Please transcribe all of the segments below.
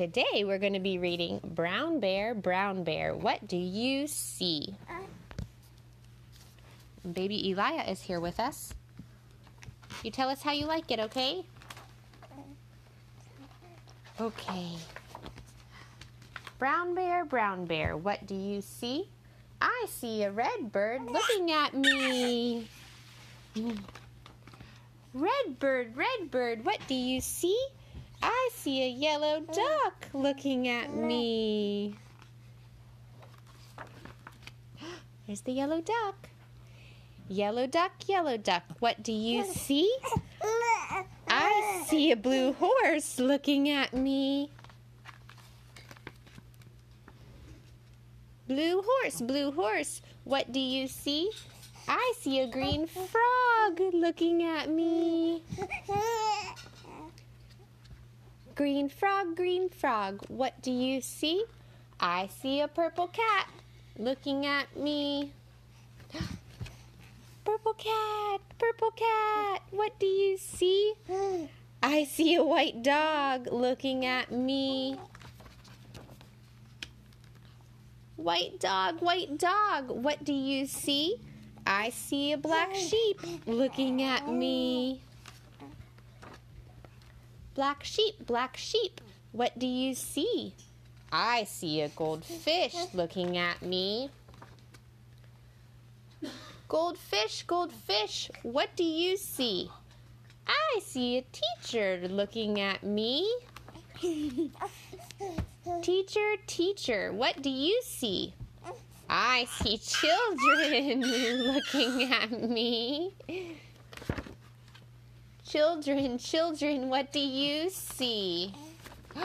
Today we're going to be reading Brown Bear, Brown Bear, What Do You See? Baby Elia is here with us. You tell us how you like it, okay? Okay. Brown bear, brown bear, what do you see? I see a red bird looking at me. Red bird, red bird, what do you see? I see a yellow uh, duck looking at me. There's the yellow duck. Yellow duck, yellow duck, what do you see? I see a blue horse looking at me. Blue horse, blue horse, what do you see? I see a green frog looking at me. Green frog, green frog, what do you see? I see a purple cat looking at me. Purple cat, purple cat, what do you see? I see a white dog looking at me. White dog, white dog, what do you see? I see a black sheep looking at me. Black sheep, black sheep, what do you see? I see a goldfish looking at me. Goldfish, goldfish, what do you see? I see a teacher looking at me. teacher, teacher, what do you see? I see children looking at me. Children, children, what do you see?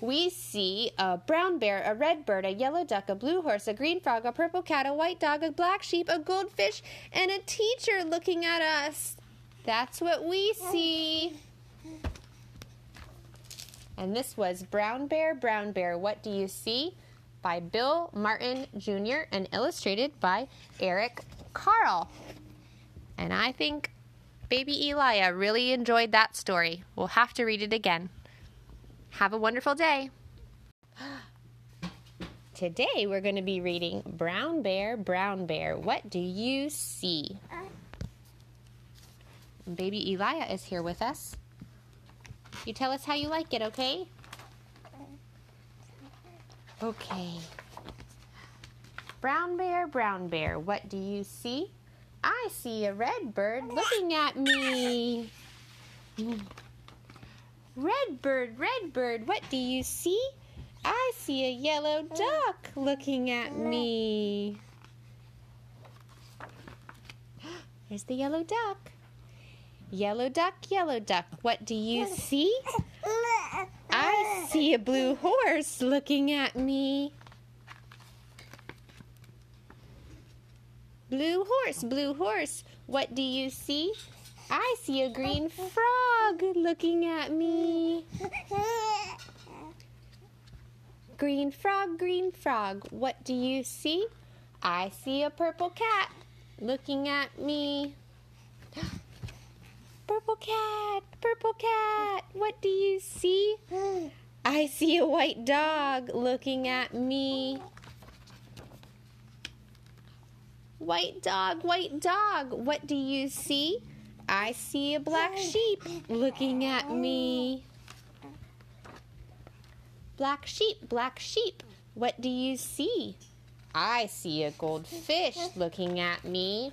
We see a brown bear, a red bird, a yellow duck, a blue horse, a green frog, a purple cat, a white dog, a black sheep, a goldfish, and a teacher looking at us. That's what we see. And this was Brown Bear, Brown Bear, What Do You See? by Bill Martin Jr. and illustrated by Eric Carle. And I think baby Elia really enjoyed that story. We'll have to read it again. Have a wonderful day. Today we're going to be reading Brown Bear, Brown Bear, What Do You See? Baby Elia is here with us. You tell us how you like it, okay? Okay. Brown bear, brown bear, what do you see? I see a red bird looking at me. Red bird, red bird, what do you see? I see a yellow duck looking at me. There's the yellow duck. Yellow duck, yellow duck, what do you see? I see a blue horse looking at me. Blue horse, blue horse, what do you see? I see a green frog looking at me. Green frog, green frog, what do you see? I see a purple cat looking at me. Purple cat, purple cat, what do you see? I see a white dog looking at me. White dog, white dog, what do you see? I see a black oh. sheep looking at me. Black sheep, black sheep, what do you see? I see a goldfish looking at me.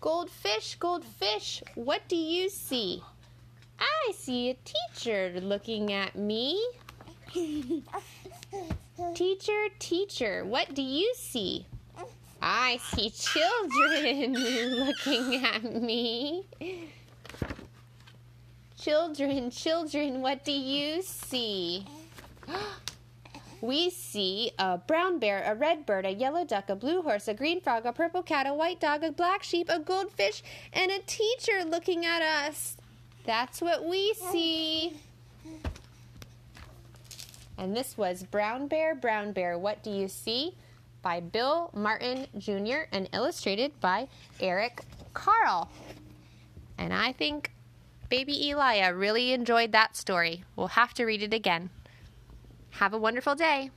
Goldfish, goldfish, what do you see? I see a teacher looking at me. teacher, teacher, what do you see? I see children looking at me. Children, children, what do you see? We see a brown bear, a red bird, a yellow duck, a blue horse, a green frog, a purple cat, a white dog, a black sheep, a goldfish, and a teacher looking at us. That's what we see. And this was Brown Bear, Brown Bear, What Do You See? by Bill Martin Jr. and illustrated by Eric Carle. And I think baby Elia really enjoyed that story. We'll have to read it again. Have a wonderful day.